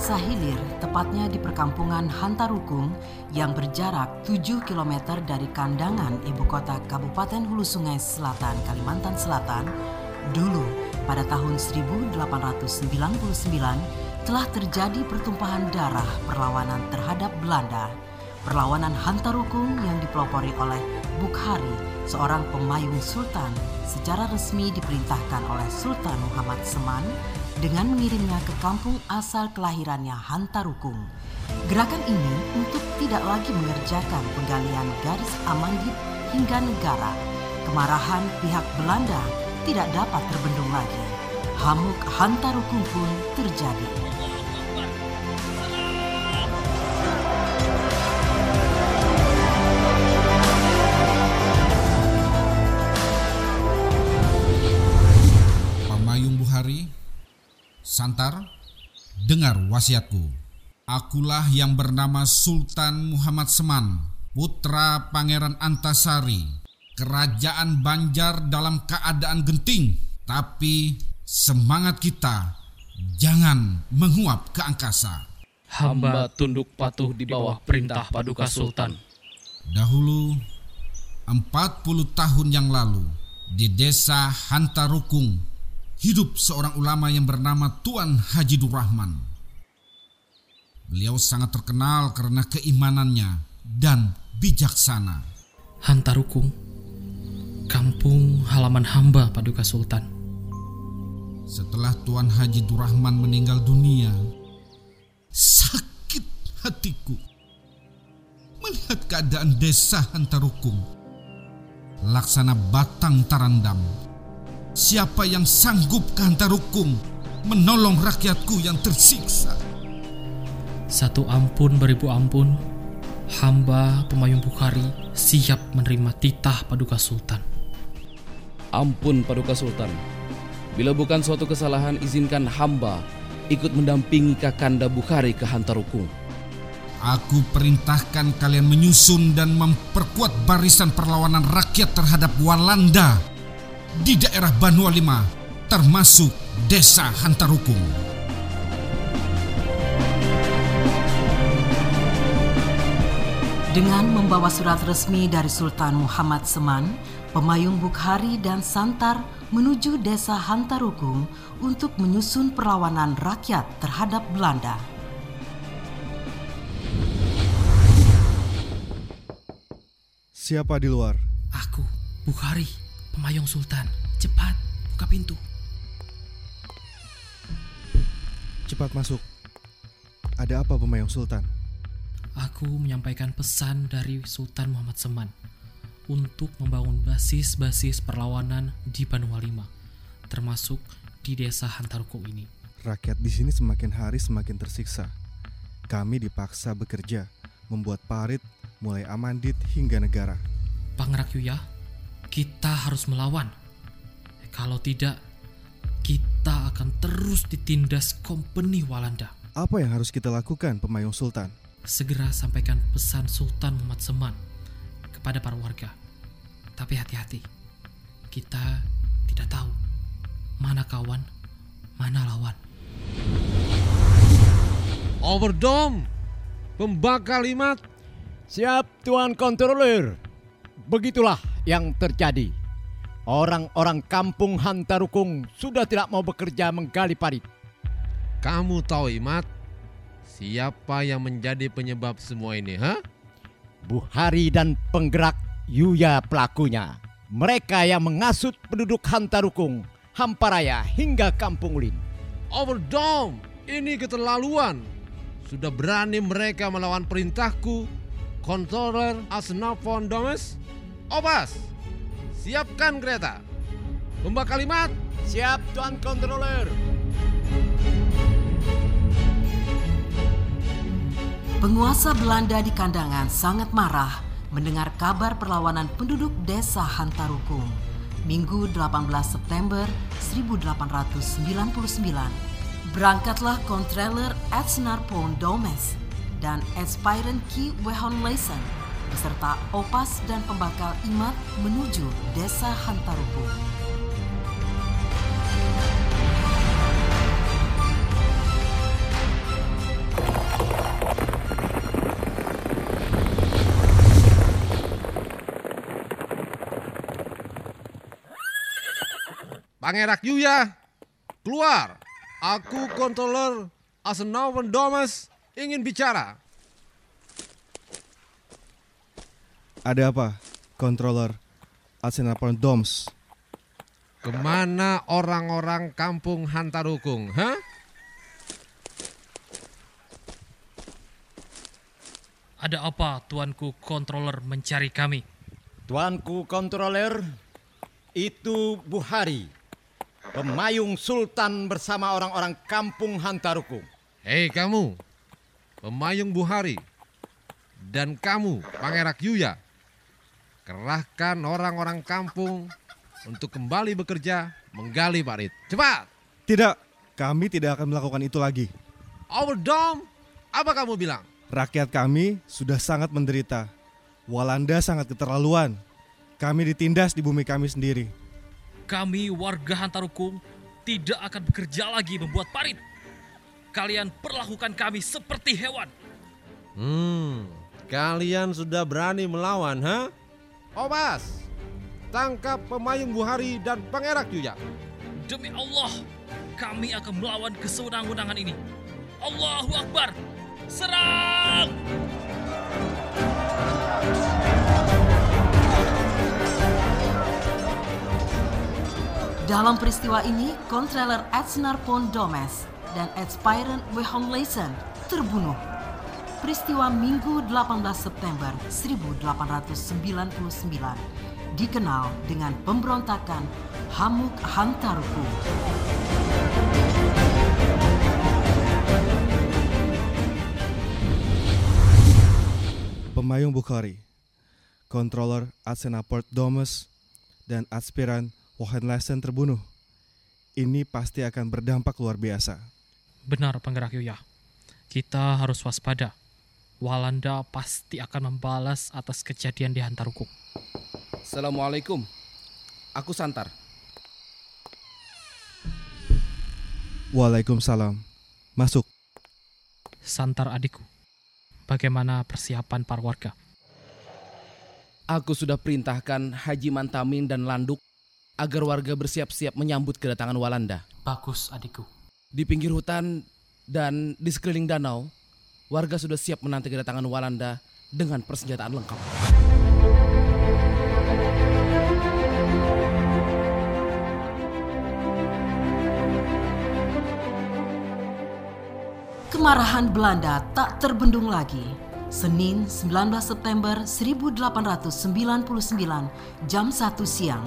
masa hilir, tepatnya di perkampungan Hantarukung yang berjarak 7 km dari kandangan ibu kota Kabupaten Hulu Sungai Selatan, Kalimantan Selatan, dulu pada tahun 1899 telah terjadi pertumpahan darah perlawanan terhadap Belanda. Perlawanan Hantarukung yang dipelopori oleh Bukhari, seorang pemayung sultan, secara resmi diperintahkan oleh Sultan Muhammad Seman dengan mengirimnya ke kampung asal kelahirannya Hantarukung. Gerakan ini untuk tidak lagi mengerjakan penggalian garis amandit hingga negara. Kemarahan pihak Belanda tidak dapat terbendung lagi. Hamuk Hantarukung pun terjadi. Santar, dengar wasiatku. Akulah yang bernama Sultan Muhammad Seman, putra Pangeran Antasari. Kerajaan Banjar dalam keadaan genting, tapi semangat kita jangan menguap ke angkasa. Hamba tunduk patuh di bawah perintah Paduka Sultan. Dahulu, 40 tahun yang lalu, di desa Hantarukung, hidup seorang ulama yang bernama Tuan Haji Durrahman. Beliau sangat terkenal karena keimanannya dan bijaksana. Hantarukung, kampung halaman hamba Paduka Sultan. Setelah Tuan Haji Durrahman meninggal dunia, sakit hatiku melihat keadaan desa Hantarukung. Laksana batang tarandam Siapa yang sanggup kehantarukung menolong rakyatku yang tersiksa? Satu ampun beribu ampun, hamba pemayung Bukhari siap menerima titah Paduka Sultan. Ampun Paduka Sultan, bila bukan suatu kesalahan izinkan hamba ikut mendampingi Kakanda Bukhari ke Hantarukung. Aku perintahkan kalian menyusun dan memperkuat barisan perlawanan rakyat terhadap Walanda di daerah Banua Lima, termasuk Desa Hantarukung. Dengan membawa surat resmi dari Sultan Muhammad Seman, pemayung Bukhari dan Santar menuju desa Hantarukung untuk menyusun perlawanan rakyat terhadap Belanda. Siapa di luar? Aku, Bukhari. Pemayong Sultan, cepat buka pintu. Cepat masuk. Ada apa Pemayong Sultan? Aku menyampaikan pesan dari Sultan Muhammad Seman untuk membangun basis-basis perlawanan di Banua Lima, termasuk di desa Hantarko ini. Rakyat di sini semakin hari semakin tersiksa. Kami dipaksa bekerja, membuat parit, mulai amandit hingga negara. Pangrakyuya, kita harus melawan. Kalau tidak, kita akan terus ditindas kompeni Walanda. Apa yang harus kita lakukan, Pemayung Sultan? Segera sampaikan pesan Sultan Muhammad Seman kepada para warga. Tapi hati-hati, kita tidak tahu mana kawan, mana lawan. Overdome, pembakar limat. Siap, Tuan Kontroler. Begitulah yang terjadi. Orang-orang kampung Hantarukung sudah tidak mau bekerja menggali parit. Kamu tahu Imat, siapa yang menjadi penyebab semua ini, ha? Buhari dan penggerak Yuya pelakunya. Mereka yang mengasut penduduk Hantarukung, Hamparaya hingga Kampung Ulin. Overdome, ini keterlaluan. Sudah berani mereka melawan perintahku, Controller Asnafon Domes? Opas, siapkan kereta. Lomba kalimat. Siap, Tuan Controller. Penguasa Belanda di Kandangan sangat marah mendengar kabar perlawanan penduduk desa Hantarukung. Minggu 18 September 1899. Berangkatlah Controller Edsnar Pon Domes dan Aspirant Ki Wehon Leisen beserta opas dan pembakar imat menuju Desa Hantarupu. Pangerak Yuya, keluar! Aku kontroler Asenawan Domes ingin bicara. Ada apa, controller Arsenal Doms? Ke mana orang-orang kampung Hantarukung, hah? Ada apa tuanku controller mencari kami? Tuanku kontroler, itu Buhari, pemayung sultan bersama orang-orang kampung Hantarukung. Hei kamu, pemayung Buhari, dan kamu, Pangerak Yuya, kerahkan orang-orang kampung untuk kembali bekerja menggali parit. Cepat! Tidak, kami tidak akan melakukan itu lagi. Our dome, apa kamu bilang? Rakyat kami sudah sangat menderita. Walanda sangat keterlaluan. Kami ditindas di bumi kami sendiri. Kami warga Hantarukung tidak akan bekerja lagi membuat parit. Kalian perlakukan kami seperti hewan. Hmm, kalian sudah berani melawan, ha? Obas, tangkap pemayung Buhari dan Pangerak Yuya. Demi Allah, kami akan melawan kesewenang-wenangan ini. Allahu Akbar! Serang! Dalam peristiwa ini, Kontroler Edsnar Pon Domes dan Edspiren Wehonlesen terbunuh. Peristiwa Minggu 18 September 1899 dikenal dengan pemberontakan Hamuk Hantaruku. Pemayung Bukhari, controller Atsena Port Domus, dan aspiran Wohenlesen terbunuh. Ini pasti akan berdampak luar biasa. Benar penggerak Yuya. Kita harus waspada. Walanda pasti akan membalas atas kejadian di Hantarukung. Assalamualaikum. Aku Santar. Waalaikumsalam. Masuk. Santar adikku. Bagaimana persiapan para warga? Aku sudah perintahkan Haji Mantamin dan Landuk agar warga bersiap-siap menyambut kedatangan Walanda. Bagus adikku. Di pinggir hutan dan di sekeliling danau, warga sudah siap menanti kedatangan Walanda dengan persenjataan lengkap. Kemarahan Belanda tak terbendung lagi. Senin 19 September 1899 jam 1 siang,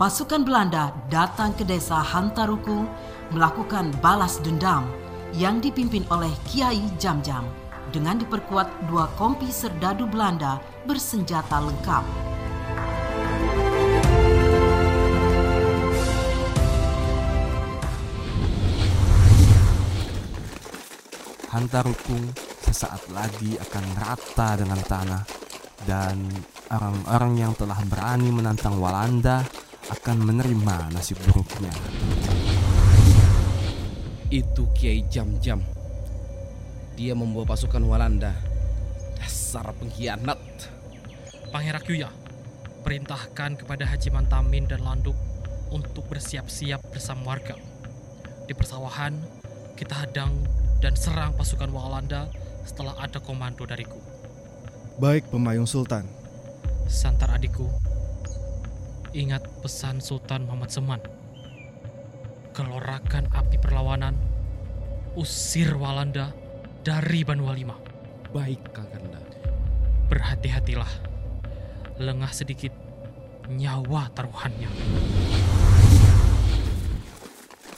pasukan Belanda datang ke desa Hantaruku melakukan balas dendam yang dipimpin oleh Kiai Jam-Jam dengan diperkuat dua kompi serdadu Belanda bersenjata lengkap. Hantarukung sesaat lagi akan rata dengan tanah dan orang-orang yang telah berani menantang Walanda akan menerima nasib buruknya. Itu Kiai Jam-Jam. Dia membawa pasukan Walanda. Dasar pengkhianat. Pangerak Yuya, perintahkan kepada Haji Mantamin dan Landuk untuk bersiap-siap bersama warga. Di persawahan, kita hadang dan serang pasukan Walanda setelah ada komando dariku. Baik pemayung Sultan. Santar adikku, ingat pesan Sultan Muhammad Seman. Gelorakan api perlawanan, usir Walanda dari Banu Walima. Baik Kakanda. Berhati-hatilah, lengah sedikit, nyawa taruhannya.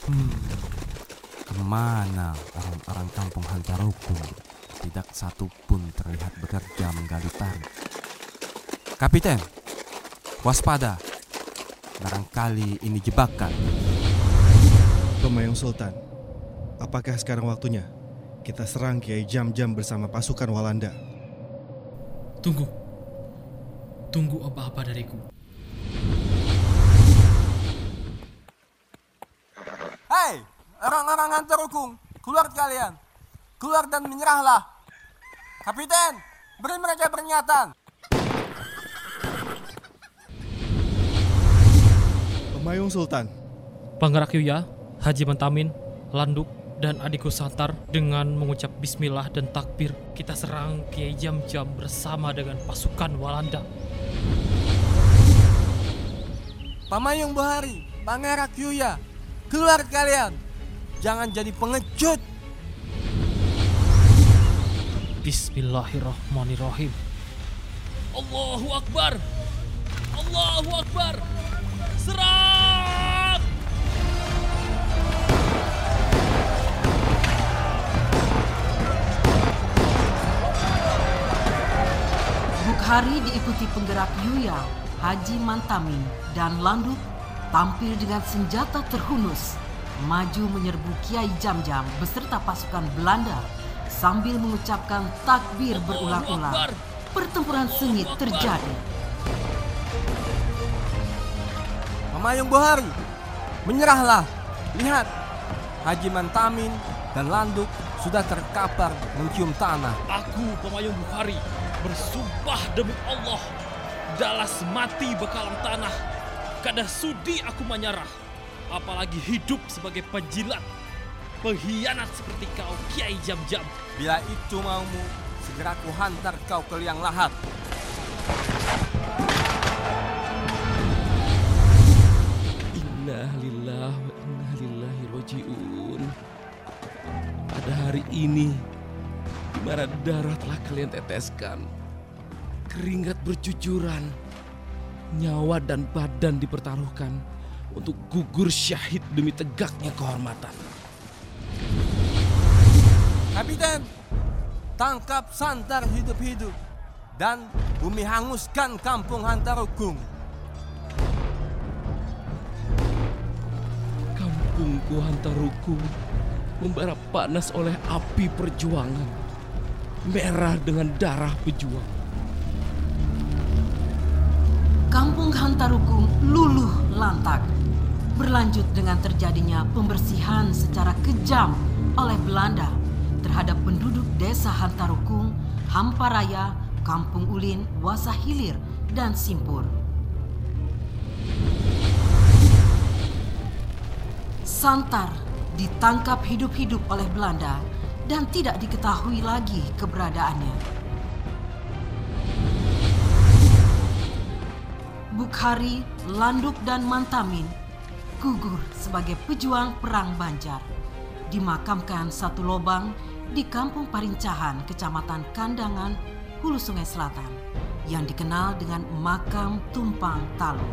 Hmm, ke mana orang-orang kampung Hantarukung? Tidak satu pun terlihat bekerja menggali parit. Kapiten, waspada. Barangkali ini jebakan. Pemayung Sultan. Apakah sekarang waktunya kita serang Kiai Jam-Jam bersama pasukan Walanda? Tunggu. Tunggu apa-apa dariku. Hei, orang-orang Hantarukung, keluar kalian. Keluar dan menyerahlah. Kapiten, beri mereka peringatan. Pemayung Sultan, Penggerak Yuya, Haji Mentamin, Landuk, dan adikku Santar dengan mengucap bismillah dan takbir kita serang Kiai Jam-Jam bersama dengan pasukan Walanda. Pamayung Buhari, Pangerak Yuya, keluar kalian. Jangan jadi pengecut. Bismillahirrahmanirrahim. Allahu Akbar. Allahu Akbar. Serang! Bukhari diikuti penggerak Yuya, Haji Mantamin, dan Landuk tampil dengan senjata terhunus, maju menyerbu Kiai Jam-Jam beserta pasukan Belanda sambil mengucapkan takbir berulang-ulang. Pertempuran sengit terjadi. Pamayung Buhari, menyerahlah. Lihat, Haji Mantamin dan Landuk sudah terkapar mencium tanah. Aku pemayung Bukhari bersumpah demi Allah. Dalas mati bekalan tanah. Kada sudi aku menyerah. Apalagi hidup sebagai penjilat. Pengkhianat seperti kau Kiai Jam-Jam. Bila itu maumu, segera ku hantar kau ke liang lahat. Inna lillah wa inna lillahi roji'un. Pada hari ini, mana darah telah kalian teteskan, keringat bercucuran, nyawa dan badan dipertaruhkan untuk gugur syahid demi tegaknya kehormatan. Kapiten, tangkap Santar hidup-hidup dan bumi hanguskan kampung Hantarukung. Kampungku Hantaruku membara panas oleh api perjuangan, merah dengan darah pejuang. Kampung Hantarukung luluh lantak. Berlanjut dengan terjadinya pembersihan secara kejam oleh Belanda terhadap penduduk desa Hantarukung, Hamparaya, Kampung Ulin, Wasahilir, dan Simpur. Santar ditangkap hidup-hidup oleh Belanda dan tidak diketahui lagi keberadaannya. Bukhari, Landuk, dan Mantamin gugur sebagai pejuang perang Banjar. Dimakamkan satu lobang di Kampung Parincahan, Kecamatan Kandangan, Hulu Sungai Selatan, yang dikenal dengan Makam Tumpang Talu.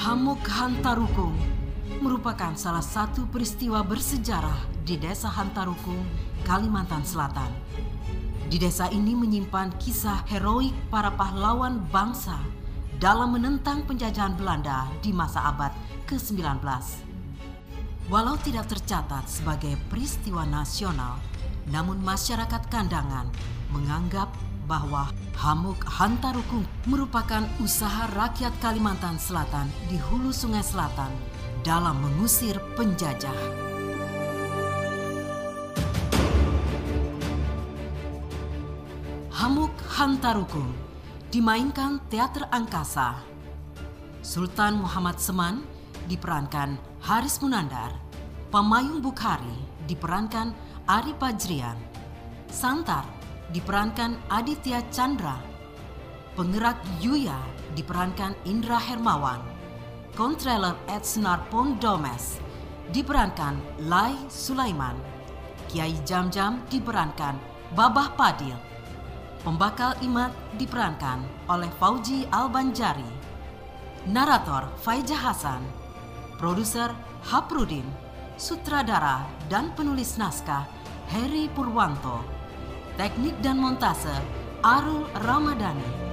Hamuk Hantarukung merupakan salah satu peristiwa bersejarah di Desa Hantarukung, Kalimantan Selatan. Di desa ini menyimpan kisah heroik para pahlawan bangsa dalam menentang penjajahan Belanda di masa abad ke-19. Walau tidak tercatat sebagai peristiwa nasional, namun masyarakat Kandangan menganggap bahwa Hamuk Hantarukung merupakan usaha rakyat Kalimantan Selatan di hulu Sungai Selatan dalam mengusir penjajah. Hamuk Hantarukung dimainkan teater angkasa. Sultan Muhammad Seman diperankan Haris Munandar. Pamayung Bukhari diperankan Ari Pajrian. Santar diperankan Aditya Chandra. Penggerak Yuya diperankan Indra Hermawan. Kontreler Ed Sunarpon Domes diperankan Lai Sulaiman. Kiai Jam-Jam diperankan Babah Padil. Pembakal Imat diperankan oleh Fauji Albanjari. Narator Faijah Hasan. Produser Haprudin. Sutradara dan penulis naskah Heri Purwanto. Teknik dan montase Arul Ramadhani.